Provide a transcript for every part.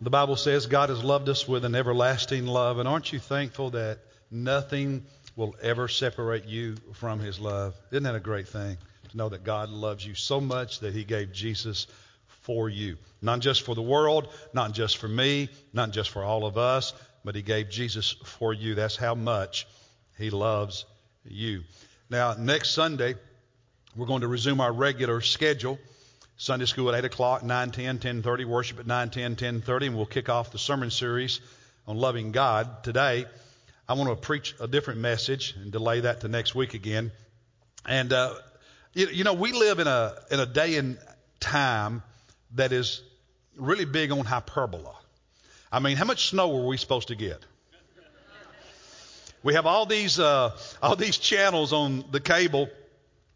The Bible says God has loved us with an everlasting love, and aren't you thankful that nothing will ever separate you from His love? Isn't that a great thing to know that God loves you so much that He gave Jesus for you? Not just for the world, not just for me, not just for all of us, but He gave Jesus for you. That's how much He loves you. Now, next Sunday, we're going to resume our regular schedule. Sunday school at 8 o'clock, 9, 10, 10.30, worship at 9, 10, 10.30, and we'll kick off the sermon series on loving God. Today, I want to preach a different message and delay that to next week again. And, uh, you, you know, we live in a, in a day and time that is really big on hyperbola. I mean, how much snow were we supposed to get? We have all these, uh, all these channels on the cable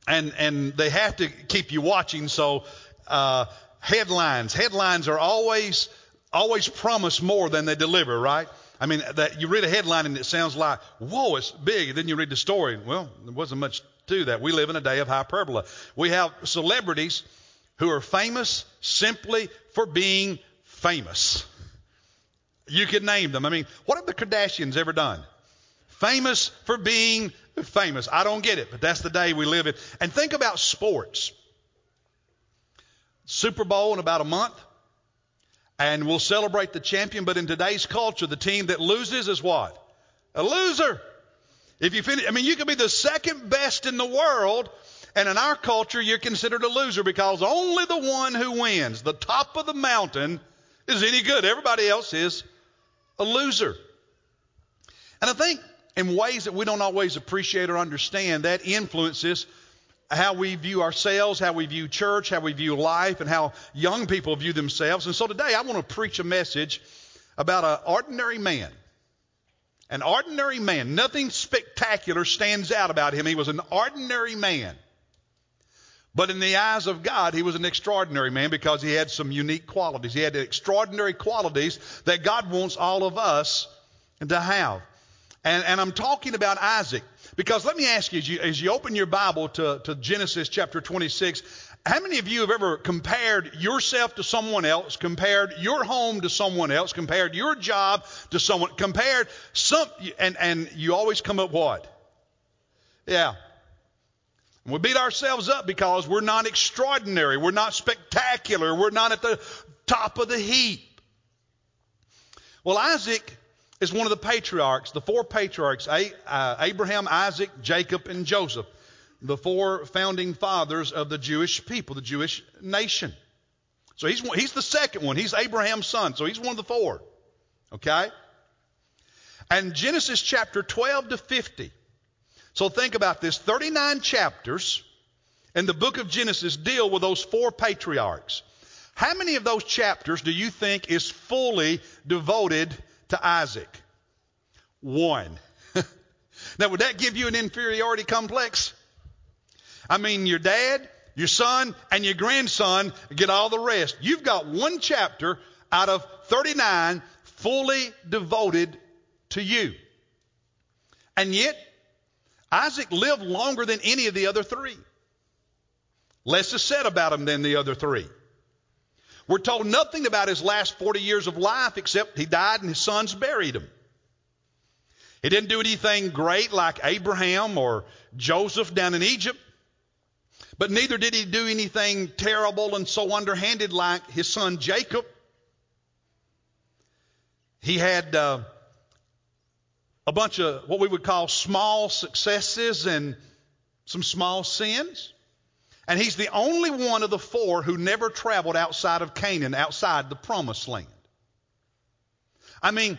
and and they have to keep you watching. So uh, headlines. Headlines are always always promise more than they deliver, right? I mean, that you read a headline and it sounds like, whoa, it's big. Then you read the story. Well, there wasn't much to that. We live in a day of hyperbole. We have celebrities who are famous simply for being famous. You could name them. I mean, what have the Kardashians ever done? Famous for being famous. I don't get it, but that's the day we live in. And think about sports. Super Bowl in about a month, and we'll celebrate the champion. But in today's culture, the team that loses is what? A loser. If you finish, I mean, you can be the second best in the world, and in our culture, you're considered a loser because only the one who wins, the top of the mountain, is any good. Everybody else is a loser. And I think in ways that we don't always appreciate or understand, that influences how we view ourselves, how we view church, how we view life, and how young people view themselves. And so today I want to preach a message about an ordinary man. An ordinary man. Nothing spectacular stands out about him. He was an ordinary man. But in the eyes of God, he was an extraordinary man because he had some unique qualities. He had extraordinary qualities that God wants all of us to have. And, and I'm talking about Isaac. Because let me ask you as, you, as you open your Bible to, to Genesis chapter 26, how many of you have ever compared yourself to someone else, compared your home to someone else, compared your job to someone, compared some, and, and you always come up what? Yeah. We beat ourselves up because we're not extraordinary, we're not spectacular, we're not at the top of the heap. Well, Isaac is one of the patriarchs, the four patriarchs uh, Abraham, Isaac, Jacob, and Joseph, the four founding fathers of the Jewish people, the Jewish nation. So he's, he's the second one. He's Abraham's son. So he's one of the four. Okay? And Genesis chapter 12 to 50. So think about this 39 chapters in the book of Genesis deal with those four patriarchs. How many of those chapters do you think is fully devoted to Isaac? One. now, would that give you an inferiority complex? I mean, your dad, your son, and your grandson get all the rest. You've got one chapter out of 39 fully devoted to you. And yet, Isaac lived longer than any of the other three. Less is said about him than the other three. We're told nothing about his last 40 years of life except he died and his sons buried him. He didn't do anything great like Abraham or Joseph down in Egypt, but neither did he do anything terrible and so underhanded like his son Jacob. He had uh, a bunch of what we would call small successes and some small sins. And he's the only one of the four who never traveled outside of Canaan, outside the promised land. I mean,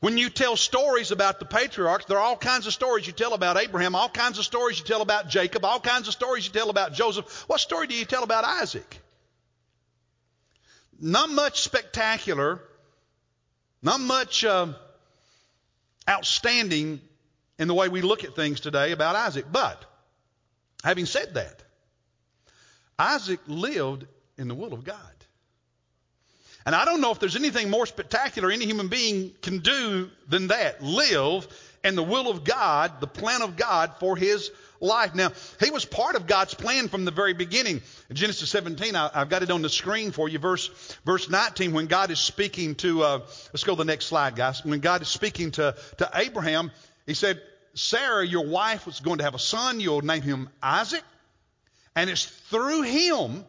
when you tell stories about the patriarchs, there are all kinds of stories you tell about Abraham, all kinds of stories you tell about Jacob, all kinds of stories you tell about Joseph. What story do you tell about Isaac? Not much spectacular, not much uh, outstanding in the way we look at things today about Isaac. But, having said that, Isaac lived in the will of God. And I don't know if there's anything more spectacular any human being can do than that live in the will of God, the plan of God for his life. Now, he was part of God's plan from the very beginning. In Genesis 17, I, have got it on the screen for you, verse, verse 19, when God is speaking to, uh, let's go to the next slide, guys. When God is speaking to, to Abraham, he said, Sarah, your wife, was going to have a son. You'll name him Isaac. And it's through him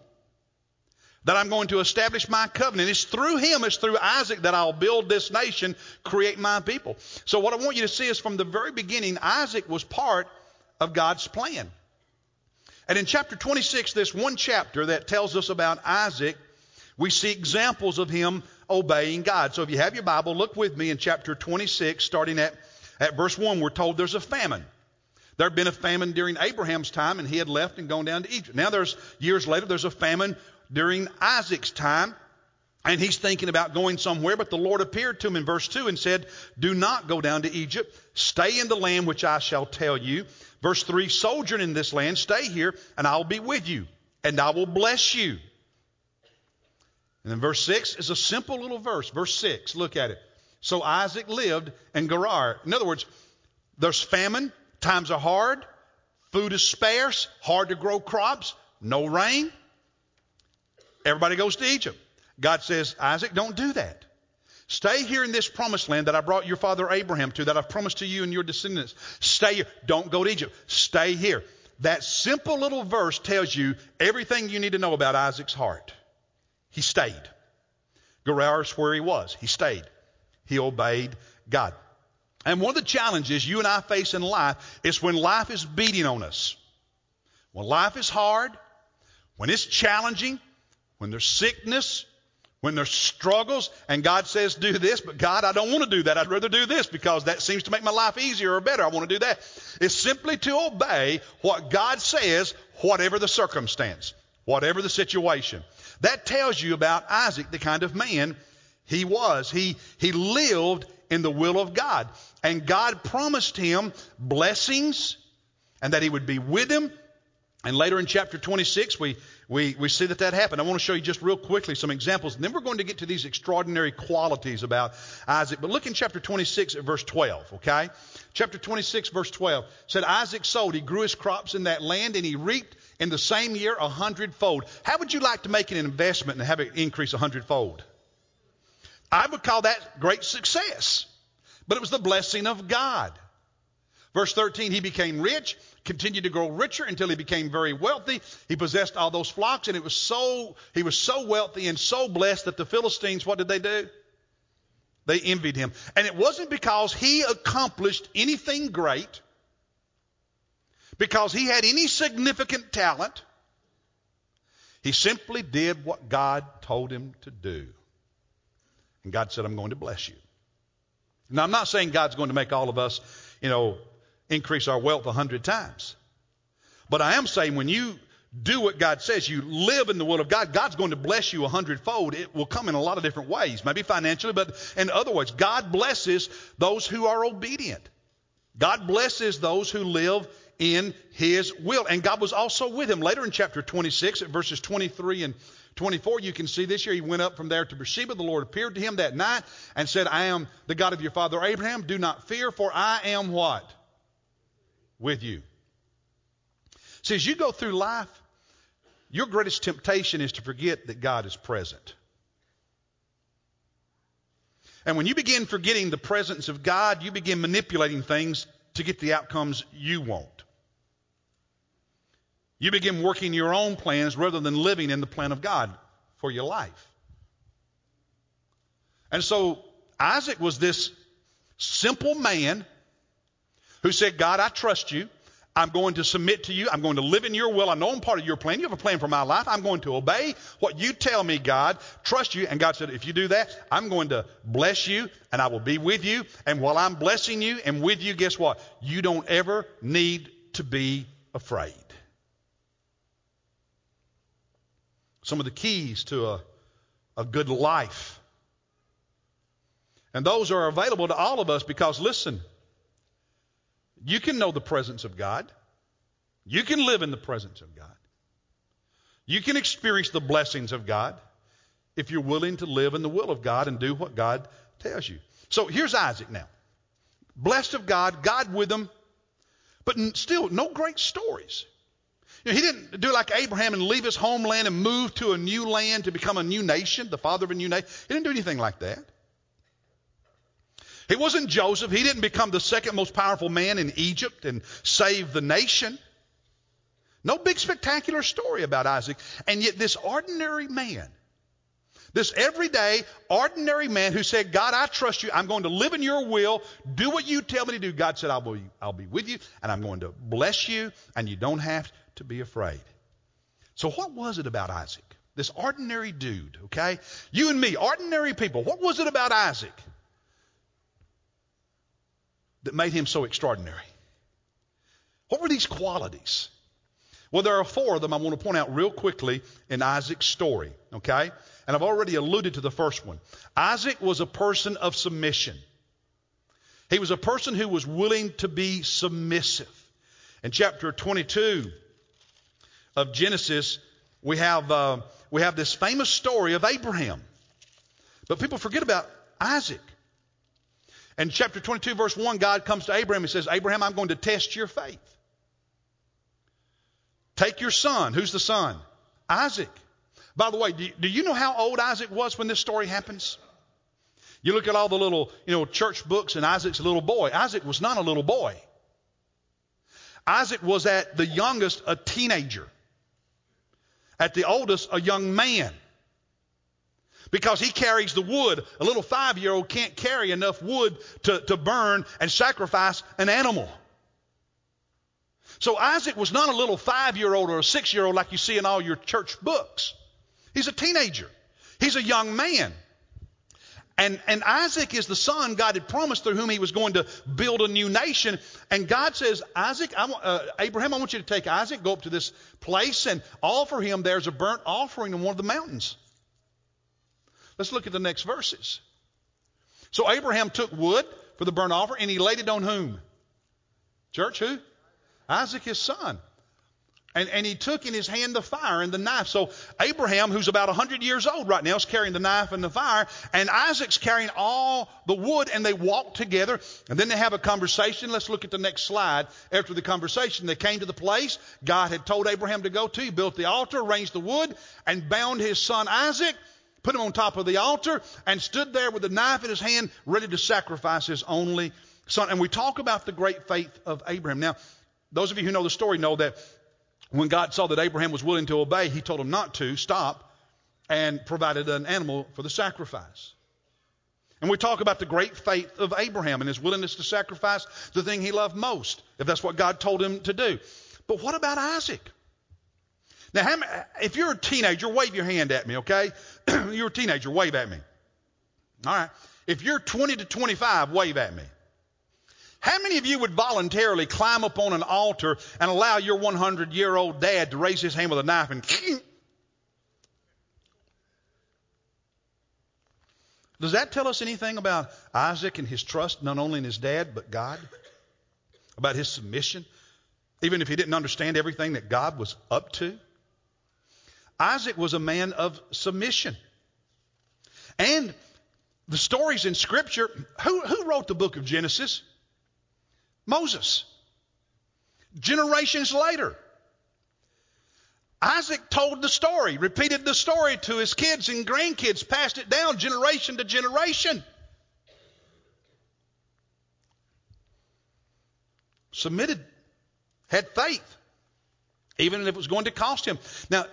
that I'm going to establish my covenant. It's through him, it's through Isaac that I'll build this nation, create my people. So, what I want you to see is from the very beginning, Isaac was part of God's plan. And in chapter 26, this one chapter that tells us about Isaac, we see examples of him obeying God. So, if you have your Bible, look with me in chapter 26, starting at, at verse 1. We're told there's a famine. There had been a famine during Abraham's time, and he had left and gone down to Egypt. Now, there's years later, there's a famine during Isaac's time. And he's thinking about going somewhere, but the Lord appeared to him in verse 2 and said, Do not go down to Egypt. Stay in the land which I shall tell you. Verse 3 Sojourn in this land, stay here, and I will be with you, and I will bless you. And then verse 6 is a simple little verse. Verse 6, look at it. So Isaac lived in Gerar. In other words, there's famine, times are hard, food is sparse. hard to grow crops, no rain. Everybody goes to Egypt. God says, Isaac, don't do that. Stay here in this promised land that I brought your father Abraham to, that I've promised to you and your descendants. Stay here. Don't go to Egypt. Stay here. That simple little verse tells you everything you need to know about Isaac's heart. He stayed. Gerar is where he was. He stayed. He obeyed God. And one of the challenges you and I face in life is when life is beating on us. When life is hard, when it's challenging, when there's sickness, when there's struggles, and God says, do this, but God, I don't want to do that. I'd rather do this because that seems to make my life easier or better. I want to do that. It's simply to obey what God says, whatever the circumstance, whatever the situation. That tells you about Isaac, the kind of man he was. He, he lived in the will of God. And God promised him blessings and that he would be with him. And later in chapter 26, we we, we see that that happened. I want to show you just real quickly some examples, and then we're going to get to these extraordinary qualities about Isaac. But look in chapter 26 at verse 12, okay? Chapter 26, verse 12 said, Isaac sold. he grew his crops in that land, and he reaped in the same year a hundredfold. How would you like to make an investment and have it increase a hundredfold? I would call that great success. But it was the blessing of God. Verse 13, he became rich, continued to grow richer until he became very wealthy. He possessed all those flocks, and it was so he was so wealthy and so blessed that the Philistines, what did they do? They envied him. And it wasn't because he accomplished anything great, because he had any significant talent. He simply did what God told him to do. And God said, I'm going to bless you. Now, I'm not saying God's going to make all of us, you know, increase our wealth a hundred times. But I am saying when you do what God says, you live in the will of God, God's going to bless you a hundredfold. It will come in a lot of different ways, maybe financially, but in other ways. God blesses those who are obedient. God blesses those who live in His will. And God was also with him. Later in chapter 26, at verses 23 and 24, you can see this year he went up from there to Beersheba. The Lord appeared to him that night and said, I am the God of your father Abraham. Do not fear, for I am what? with you. See, as you go through life, your greatest temptation is to forget that God is present. And when you begin forgetting the presence of God, you begin manipulating things to get the outcomes you want. You begin working your own plans rather than living in the plan of God for your life. And so Isaac was this simple man who said, God, I trust you. I'm going to submit to you. I'm going to live in your will. I know I'm part of your plan. You have a plan for my life. I'm going to obey what you tell me, God. Trust you. And God said, if you do that, I'm going to bless you and I will be with you. And while I'm blessing you and with you, guess what? You don't ever need to be afraid. Some of the keys to a, a good life. And those are available to all of us because, listen, you can know the presence of God. You can live in the presence of God. You can experience the blessings of God if you're willing to live in the will of God and do what God tells you. So here's Isaac now. blessed of God, God with him, but still no great stories. He didn't do like Abraham and leave his homeland and move to a new land to become a new nation, the father of a new nation. He didn't do anything like that. He wasn't Joseph. He didn't become the second most powerful man in Egypt and save the nation. No big spectacular story about Isaac. And yet, this ordinary man, this everyday, ordinary man who said, God, I trust you. I'm going to live in your will. Do what you tell me to do. God said, I'll be, I'll be with you and I'm going to bless you and you don't have to be afraid. So, what was it about Isaac? This ordinary dude, okay? You and me, ordinary people. What was it about Isaac that made him so extraordinary? What were these qualities? Well, there are four of them I want to point out real quickly in Isaac's story, okay? And I've already alluded to the first one. Isaac was a person of submission. He was a person who was willing to be submissive. In chapter 22, of Genesis, we have, uh, we have this famous story of Abraham. But people forget about Isaac. In chapter 22, verse 1, God comes to Abraham and says, Abraham, I'm going to test your faith. Take your son. Who's the son? Isaac. By the way, do you, do you know how old Isaac was when this story happens? You look at all the little, you know, church books and Isaac's a little boy. Isaac was not a little boy. Isaac was at the youngest a teenager. At the oldest, a young man. Because he carries the wood. A little five year old can't carry enough wood to, to burn and sacrifice an animal. So Isaac was not a little five year old or a six year old like you see in all your church books. He's a teenager. He's a young man. And, and Isaac is the son God had promised through whom he was going to build a new nation. And God says, Isaac, I want, uh, Abraham, I want you to take Isaac, go up to this place and offer him there's a burnt offering in one of the mountains. Let's look at the next verses. So Abraham took wood for the burnt offering and he laid it on whom? Church, who? Isaac, his son. And, and he took in his hand the fire and the knife. So Abraham, who's about 100 years old right now, is carrying the knife and the fire. And Isaac's carrying all the wood. And they walk together. And then they have a conversation. Let's look at the next slide. After the conversation, they came to the place God had told Abraham to go to. He built the altar, arranged the wood, and bound his son Isaac, put him on top of the altar, and stood there with the knife in his hand, ready to sacrifice his only son. And we talk about the great faith of Abraham. Now, those of you who know the story know that when God saw that Abraham was willing to obey, he told him not to stop and provided an animal for the sacrifice. And we talk about the great faith of Abraham and his willingness to sacrifice the thing he loved most, if that's what God told him to do. But what about Isaac? Now, if you're a teenager, wave your hand at me, okay? you're a teenager, wave at me. All right. If you're 20 to 25, wave at me. How many of you would voluntarily climb up on an altar and allow your 100 year old dad to raise his hand with a knife and Does that tell us anything about Isaac and his trust, not only in his dad, but God? About his submission? Even if he didn't understand everything that God was up to? Isaac was a man of submission. And the stories in Scripture, who, who wrote the book of Genesis? Moses. Generations later, Isaac told the story, repeated the story to his kids and grandkids, passed it down generation to generation. Submitted, had faith, even if it was going to cost him. Now,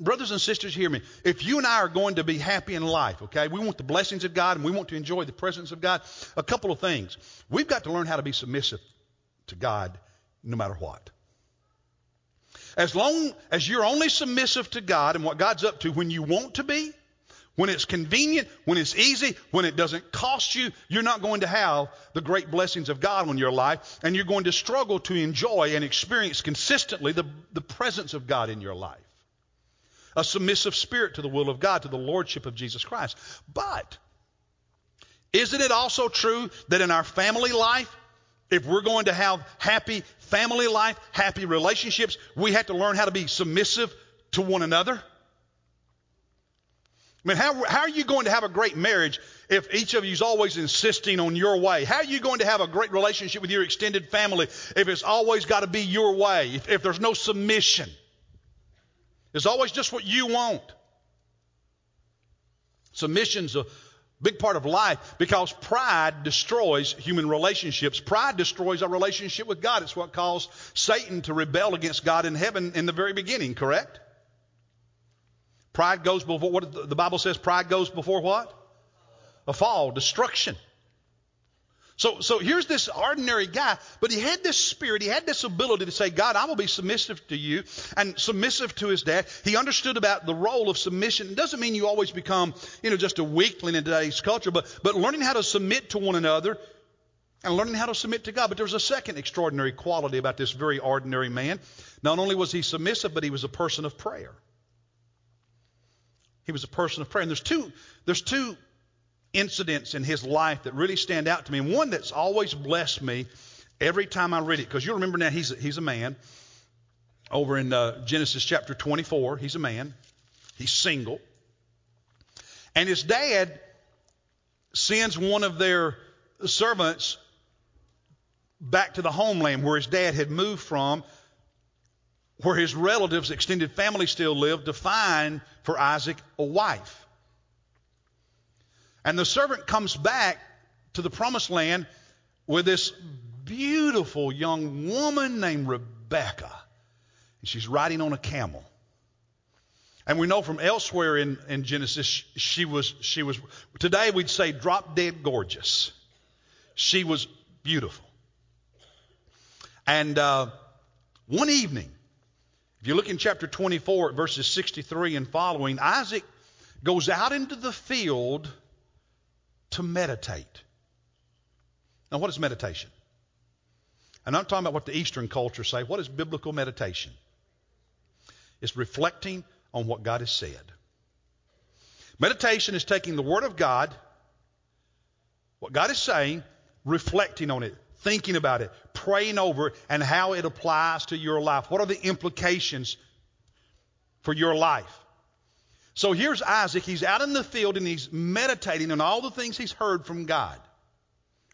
brothers and sisters, hear me. If you and I are going to be happy in life, okay, we want the blessings of God and we want to enjoy the presence of God, a couple of things. We've got to learn how to be submissive to God no matter what. As long as you're only submissive to God and what God's up to when you want to be, when it's convenient, when it's easy, when it doesn't cost you, you're not going to have the great blessings of God on your life, and you're going to struggle to enjoy and experience consistently the, the presence of God in your life a submissive spirit to the will of God, to the lordship of Jesus Christ. But isn't it also true that in our family life, if we're going to have happy family life, happy relationships, we have to learn how to be submissive to one another? I mean, how, how are you going to have a great marriage if each of you is always insisting on your way? How are you going to have a great relationship with your extended family if it's always got to be your way, if, if there's no submission? It's always just what you want. Submission's a big part of life because pride destroys human relationships. Pride destroys our relationship with God. It's what caused Satan to rebel against God in heaven in the very beginning, correct? Pride goes before what the Bible says pride goes before what? A fall, destruction. So, so here's this ordinary guy, but he had this spirit, he had this ability to say, God, I will be submissive to you and submissive to his dad. He understood about the role of submission. It doesn't mean you always become, you know, just a weakling in today's culture, but, but learning how to submit to one another and learning how to submit to God. But there's a second extraordinary quality about this very ordinary man. Not only was he submissive, but he was a person of prayer. He was a person of prayer. And there's two, there's two incidents in his life that really stand out to me. And one that's always blessed me every time I read it, because you remember now he's a, he's a man. Over in uh, Genesis chapter 24, he's a man. He's single. And his dad sends one of their servants back to the homeland where his dad had moved from where his relatives, extended family still lived, to find for Isaac a wife. And the servant comes back to the promised land with this beautiful young woman named Rebecca. And she's riding on a camel. And we know from elsewhere in, in Genesis, she was, she was, today we'd say drop dead gorgeous. She was beautiful. And uh, one evening, if you look in chapter 24, verses 63 and following, Isaac goes out into the field to meditate. Now, what is meditation? And I'm not talking about what the Eastern culture say. What is biblical meditation? It's reflecting on what God has said. Meditation is taking the Word of God, what God is saying, reflecting on it, thinking about it, praying over it, and how it applies to your life. What are the implications for your life? So here's Isaac. He's out in the field and he's meditating on all the things he's heard from God.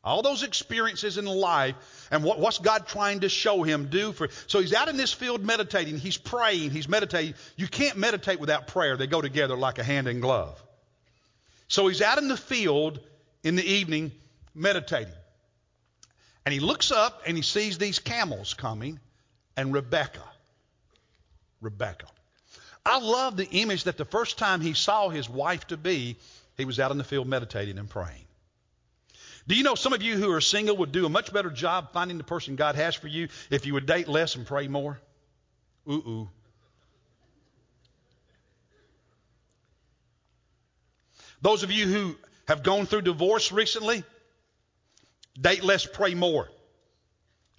All those experiences in life and what, what's God trying to show him do for. So he's out in this field meditating. He's praying. He's meditating. You can't meditate without prayer. They go together like a hand and glove. So he's out in the field in the evening meditating. And he looks up and he sees these camels coming and Rebecca. Rebecca. I love the image that the first time he saw his wife to be, he was out in the field meditating and praying. Do you know some of you who are single would do a much better job finding the person God has for you if you would date less and pray more? Ooh, ooh. Those of you who have gone through divorce recently, Date less, pray more.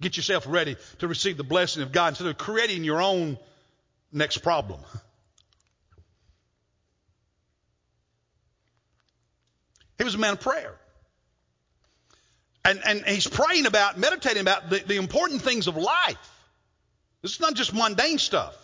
Get yourself ready to receive the blessing of God instead of creating your own next problem. He was a man of prayer. And, and he's praying about, meditating about the, the important things of life. This is not just mundane stuff.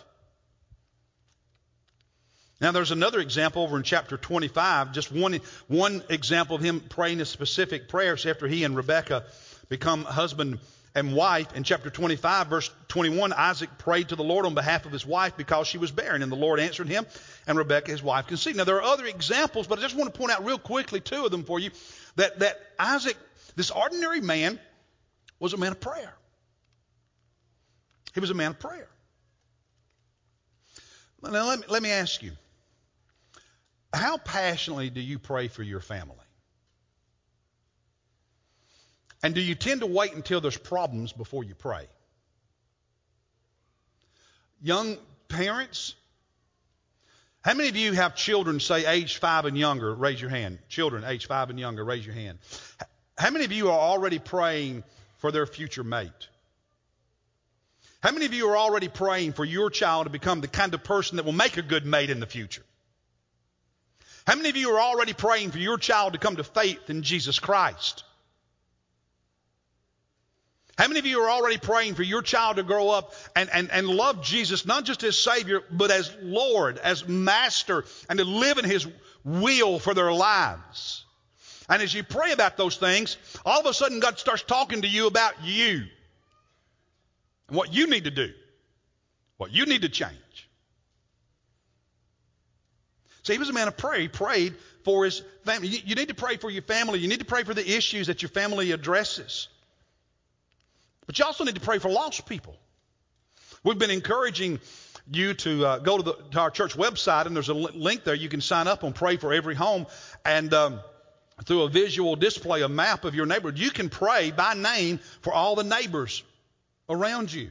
Now, there's another example over in chapter 25, just one, one example of him praying a specific prayers after he and Rebekah become husband and wife. In chapter 25, verse 21, Isaac prayed to the Lord on behalf of his wife because she was barren, and the Lord answered him, and Rebekah, his wife, conceived. Now, there are other examples, but I just want to point out real quickly two of them for you that, that Isaac, this ordinary man, was a man of prayer. He was a man of prayer. Now, let me, let me ask you how passionately do you pray for your family? And do you tend to wait until there's problems before you pray? Young parents, how many of you have children, say age five and younger? Raise your hand. Children age five and younger, raise your hand. How many of you are already praying for their future mate? How many of you are already praying for your child to become the kind of person that will make a good mate in the future? How many of you are already praying for your child to come to faith in Jesus Christ? How many of you are already praying for your child to grow up and, and, and love Jesus, not just as Savior, but as Lord, as Master, and to live in His will for their lives? And as you pray about those things, all of a sudden God starts talking to you about you and what you need to do, what you need to change. See, he was a man of prayer. He prayed for his family. You, you need to pray for your family. You need to pray for the issues that your family addresses. But you also need to pray for lost people. We've been encouraging you to uh, go to, the, to, our church website, and there's a link there. You can sign up and pray for every home. And um, through a visual display, a map of your neighborhood, you can pray by name for all the neighbors around you.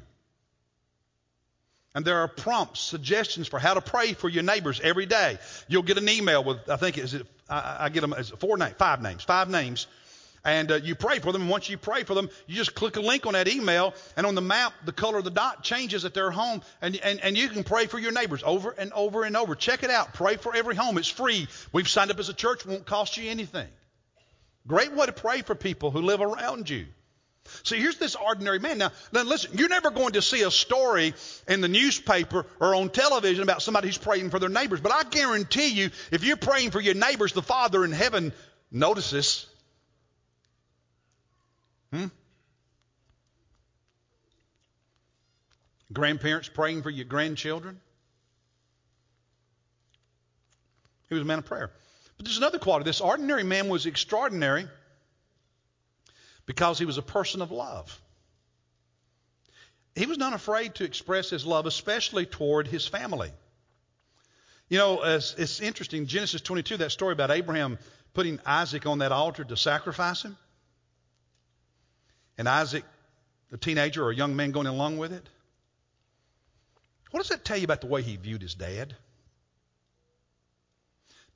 And there are prompts, suggestions for how to pray for your neighbors every day. You'll get an email with, I think, is it, I, I get them as four names, five names, five names and uh, you pray for them. And once you pray for them, you just click a link on that email, and on the map, the color of the dot changes at their home, and, and, and you can pray for your neighbors over and over and over. Check it out. Pray for every home. It's free. We've signed up as a church, won't cost you anything. Great way to pray for people who live around you. See, here's this ordinary man. Now, now, listen, you're never going to see a story in the newspaper or on television about somebody who's praying for their neighbors. But I guarantee you, if you're praying for your neighbors, the Father in heaven notices. Hmm? Grandparents praying for your grandchildren. He was a man of prayer. But there's another quality. This ordinary man was extraordinary because he was a person of love. He was not afraid to express his love, especially toward his family. You know, it's interesting. Genesis 22, that story about Abraham putting Isaac on that altar to sacrifice him and Isaac, a teenager or a young man going along with it? What does that tell you about the way he viewed his dad?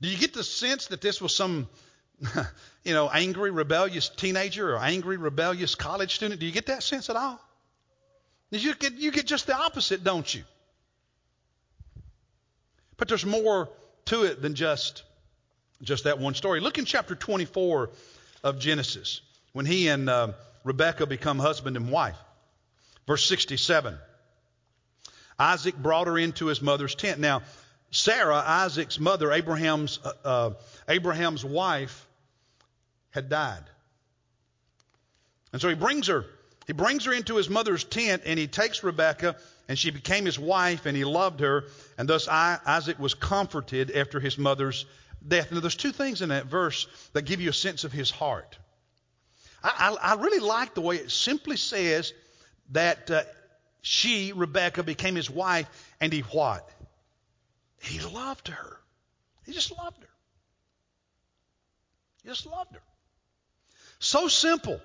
Do you get the sense that this was some, you know, angry, rebellious teenager or angry, rebellious college student? Do you get that sense at all? You get, you get just the opposite, don't you? But there's more to it than just, just that one story. Look in chapter 24 of Genesis when he and uh, Rebekah become husband and wife. Verse 67. Isaac brought her into his mother's tent. Now, Sarah, Isaac's mother, Abraham's, uh, uh, Abraham's wife, had died. And so he brings her, he brings her into his mother's tent and he takes Rebekah and she became his wife and he loved her. And thus Isaac was comforted after his mother's death. Now there's two things in that verse that give you a sense of his heart. I, I, I really like the way it simply says that uh, she, Rebecca, became his wife, and he what? He loved her. He just loved her. He just loved her. So simple,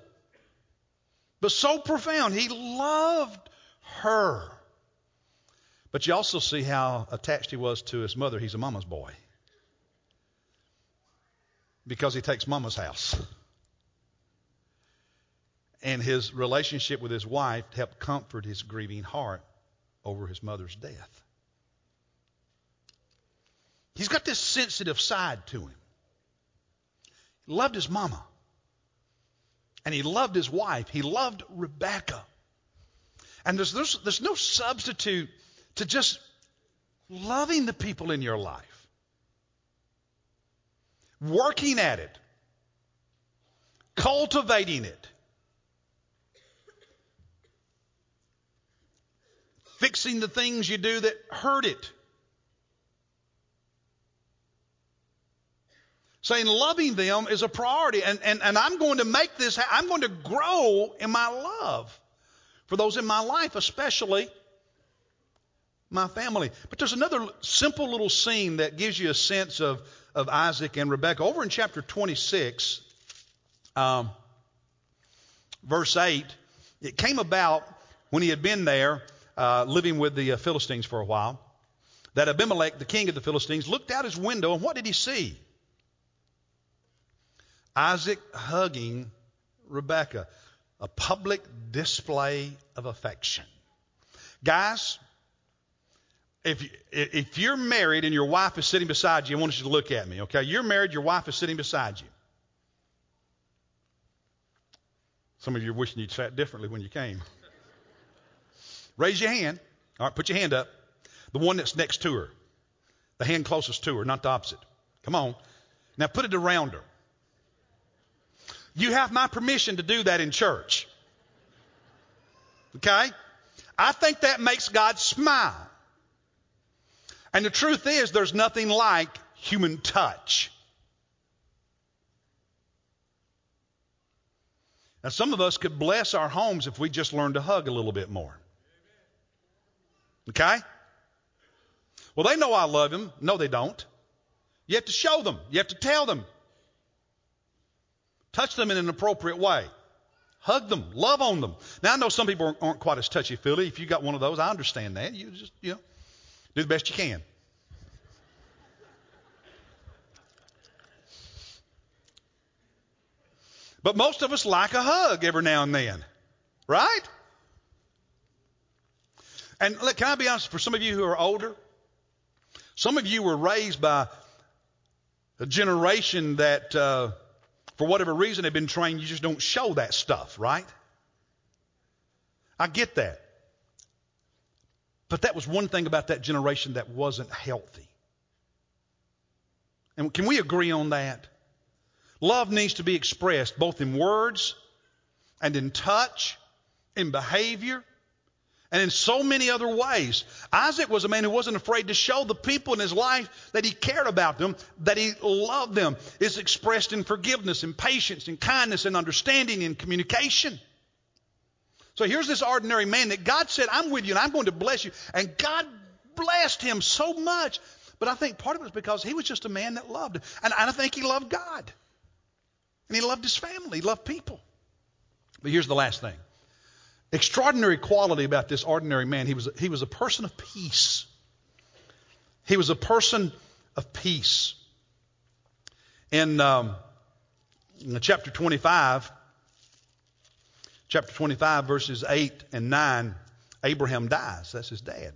but so profound. He loved her. But you also see how attached he was to his mother. He's a mama's boy. Because he takes mama's house and his relationship with his wife helped comfort his grieving heart over his mother's death. He's got this sensitive side to him. He loved his mama. And he loved his wife. He loved Rebecca. And there's, there's, there's no substitute to just loving the people in your life, working at it, cultivating it, fixing the things you do that hurt it. Saying loving them is a priority. And, and, and I'm going to make this, I'm going to grow in my love for those in my life, especially my family. But there's another simple little scene that gives you a sense of, of Isaac and Rebekah. Over in chapter 26, um, verse 8, it came about when he had been there uh, living with the uh, Philistines for a while, that Abimelech, the king of the Philistines, looked out his window and what did he see? Isaac hugging Rebekah, a public display of affection. Guys, if, if you're married and your wife is sitting beside you, I want you to look at me, okay? You're married, your wife is sitting beside you. Some of you are wishing you'd sat differently when you came. Raise your hand. All right, put your hand up. The one that's next to her. The hand closest to her, not the opposite. Come on. Now put it around her. You have my permission to do that in church. Okay? I think that makes God smile. And the truth is, there's nothing like human touch. Now, some of us could bless our homes if we just learned to hug a little bit more. Okay? Well, they know I love them. No, they don't. You have to show them. You have to tell them. Touch them in an appropriate way. Hug them. Love on them. Now, I know some people aren't quite as touchy feely. If you got one of those, I understand that. You just, you know, do the best you can. But most of us like a hug every now and then, right? And look, can I be honest? For some of you who are older, some of you were raised by a generation that, uh, for whatever reason, have been trained, you just don't show that stuff, right? I get that. But that was one thing about that generation that wasn't healthy. And can we agree on that? Love needs to be expressed both in words and in touch, in behavior, and in so many other ways. Isaac was a man who wasn't afraid to show the people in his life that he cared about them, that he loved them. It's expressed in forgiveness and patience and kindness and understanding and communication. So here's this ordinary man that God said, I'm with you and I'm going to bless you. And God blessed him so much. But I think part of it was because he was just a man that loved. And I think he loved God. And he loved his family. He loved people. But here's the last thing extraordinary quality about this ordinary man. He was, he was a person of peace. He was a person of peace. In, um, in chapter 25, chapter 25, verses 8 and 9, Abraham dies. That's his dad.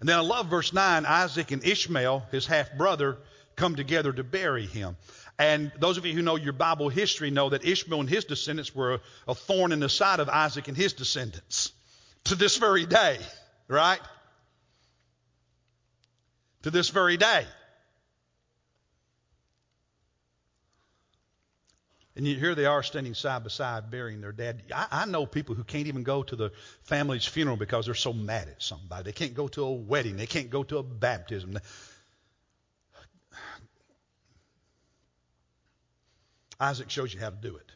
And then I love verse 9 Isaac and Ishmael, his half brother, come together to bury him. And those of you who know your Bible history know that Ishmael and his descendants were a thorn in the side of Isaac and his descendants to this very day, right? To this very day. And here they are standing side by side burying their dad. I, I, know people who can't even go to the family's funeral because they're so mad at somebody. They can't go to a wedding. They can't go to a baptism. Isaac shows you how to do it.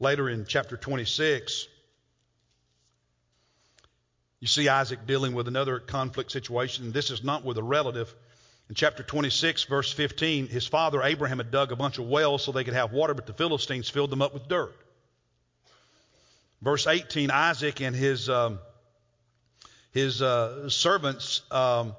Later in chapter 26, you see Isaac dealing with another conflict situation. This is not with a relative. In chapter 26, verse 15, his father Abraham had dug a bunch of wells so they could have water, but the Philistines filled them up with dirt. Verse 18, Isaac and his, um, his uh, servants um,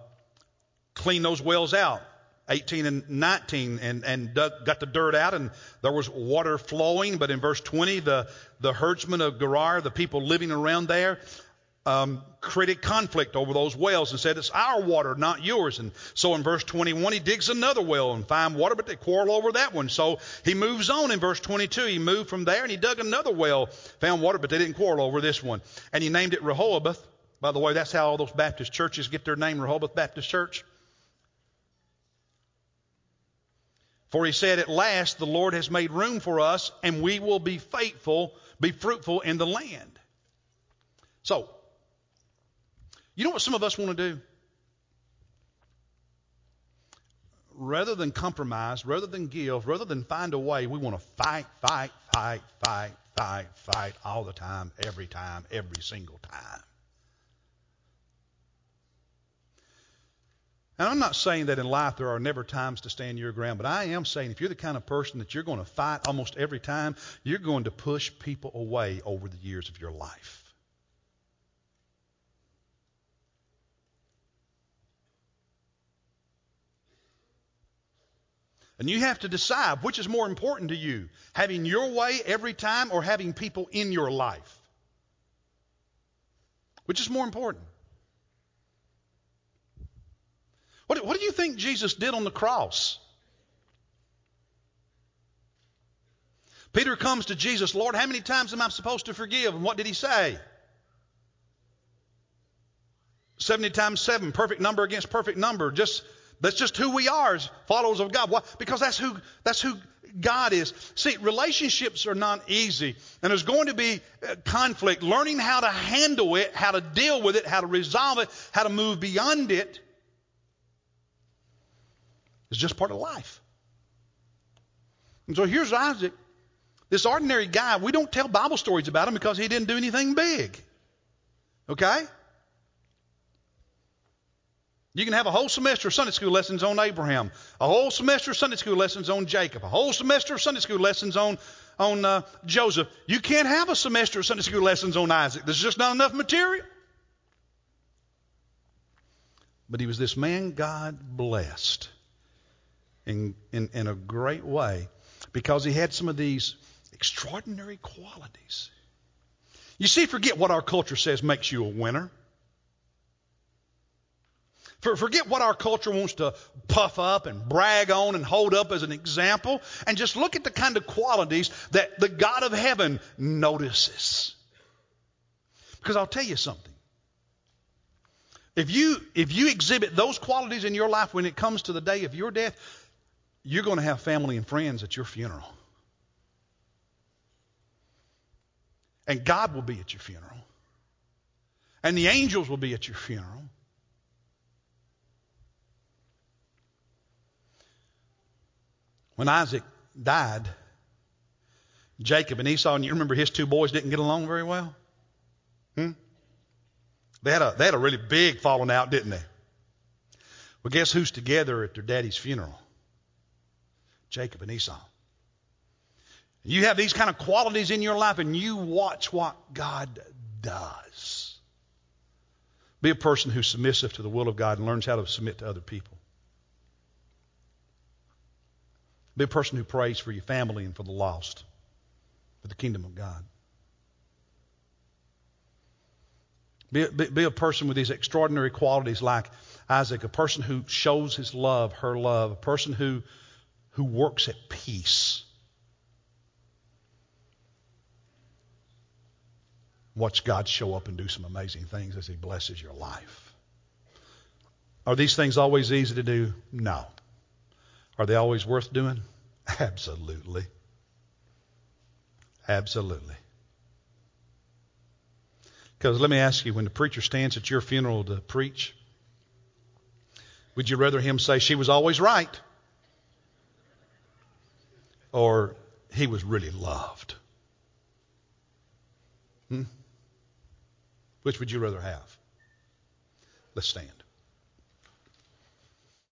clean those wells out. 18 and 19 and, and dug, got the dirt out and there was water flowing. But in verse 20, the, the herdsmen of Gerar, the people living around there, um, created conflict over those wells and said, It's our water, not yours. And so in verse 21, he digs another well and finds water, but they quarrel over that one. So he moves on in verse 22. He moved from there and he dug another well, found water, but they didn't quarrel over this one. And he named it Rehoboth. By the way, that's how all those Baptist churches get their name, Rehoboth Baptist Church. For he said, At last the Lord has made room for us, and we will be faithful, be fruitful in the land. So, you know what some of us want to do? Rather than compromise, rather than give, rather than find a way, we want to fight, fight, fight, fight, fight, fight all the time, every time, every single time. And I'm not saying that in life there are never times to stand your ground, but I am saying if you're the kind of person that you're going to fight almost every time, you're going to push people away over the years of your life. And you have to decide which is more important to you having your way every time or having people in your life. Which is more important? What, what do you think Jesus did on the cross? Peter comes to Jesus, Lord, how many times am I supposed to forgive? And what did he say? 70 times 7, perfect number against perfect number. Just that's just who we are as followers of God. Why? Because that's who that's who God is. See, relationships are not easy, and there's going to be uh, conflict. Learning how to handle it, how to deal with it, how to resolve it, how to move beyond it is just part of life. And so here's Isaac, this ordinary guy. We don't tell Bible stories about him because he didn't do anything big. Okay? You can have a whole semester of Sunday school lessons on Abraham, a whole semester of Sunday school lessons on Jacob, a whole semester of Sunday school lessons on, on uh, Joseph. You can't have a semester of Sunday school lessons on Isaac. There's just not enough material. But he was this man God blessed in, in, in a great way because he had some of these extraordinary qualities. You see, forget what our culture says makes you a winner. Forget what our culture wants to puff up and brag on and hold up as an example, and just look at the kind of qualities that the God of heaven notices. Because I'll tell you something. If you, if you exhibit those qualities in your life when it comes to the day of your death, you're going to have family and friends at your funeral. And God will be at your funeral. And the angels will be at your funeral. When Isaac died, Jacob and Esau, and you remember his two boys didn't get along very well? Hmm? They had a, they had a really big falling out, didn't they? Well, guess who's together at their daddy's funeral? Jacob and Esau. You have these kind of qualities in your life, and you watch what God does. Be a person who's submissive to the will of God and learns how to submit to other people. Be a person who prays for your family and for the lost, for the kingdom of God. Be, be, be, a person with these extraordinary qualities like Isaac, a person who shows his love, her love, a person who, who works at peace. Watch God show up and do some amazing things as He blesses your life. Are these things always easy to do? No. Are they always worth doing? Absolutely. Absolutely. Because let me ask you when the preacher stands at your funeral to preach, would you rather him say she was always right or he was really loved? Hmm? Which would you rather have? Let's stand.